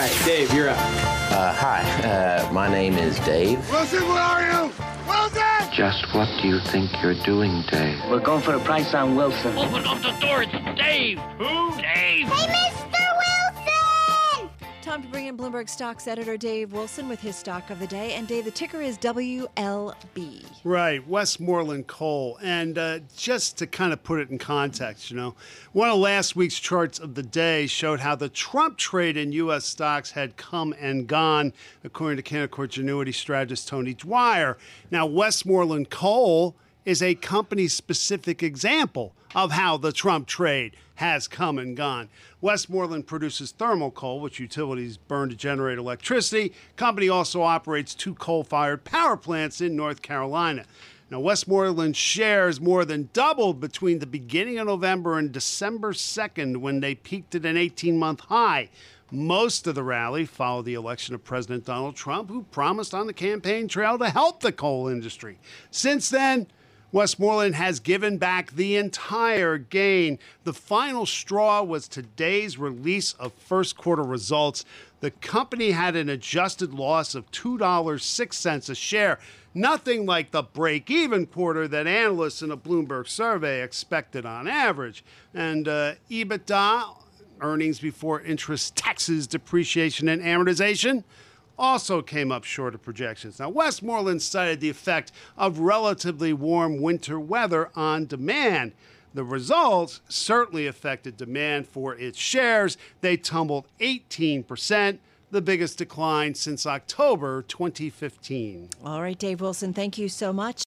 right, Dave, you're up. Uh, hi, uh, my name is Dave. Wilson, where are you? Wilson! Just what do you think you're doing, Dave? We're going for the price on Wilson. Open up the door. It's Dave. Who? Dave. Hey, Mr. Time to bring in Bloomberg Stocks editor Dave Wilson with his stock of the day. And Dave, the ticker is WLB. Right, Westmoreland Coal. And uh, just to kind of put it in context, you know, one of last week's charts of the day showed how the Trump trade in U.S. stocks had come and gone, according to Canaccord Genuity strategist Tony Dwyer. Now, Westmoreland Coal is a company specific example of how the Trump trade has come and gone. Westmoreland produces thermal coal, which utilities burn to generate electricity. Company also operates two coal-fired power plants in North Carolina. Now, Westmoreland shares more than doubled between the beginning of November and December 2nd when they peaked at an 18 month high. Most of the rally followed the election of President Donald Trump, who promised on the campaign trail to help the coal industry. Since then, Westmoreland has given back the entire gain. The final straw was today's release of first quarter results. The company had an adjusted loss of $2.06 a share, nothing like the break even quarter that analysts in a Bloomberg survey expected on average. And uh, EBITDA, earnings before interest, taxes, depreciation, and amortization, also came up short of projections. Now, Westmoreland cited the effect of relatively warm winter weather on demand. The results certainly affected demand for its shares. They tumbled 18%, the biggest decline since October 2015. All right, Dave Wilson, thank you so much.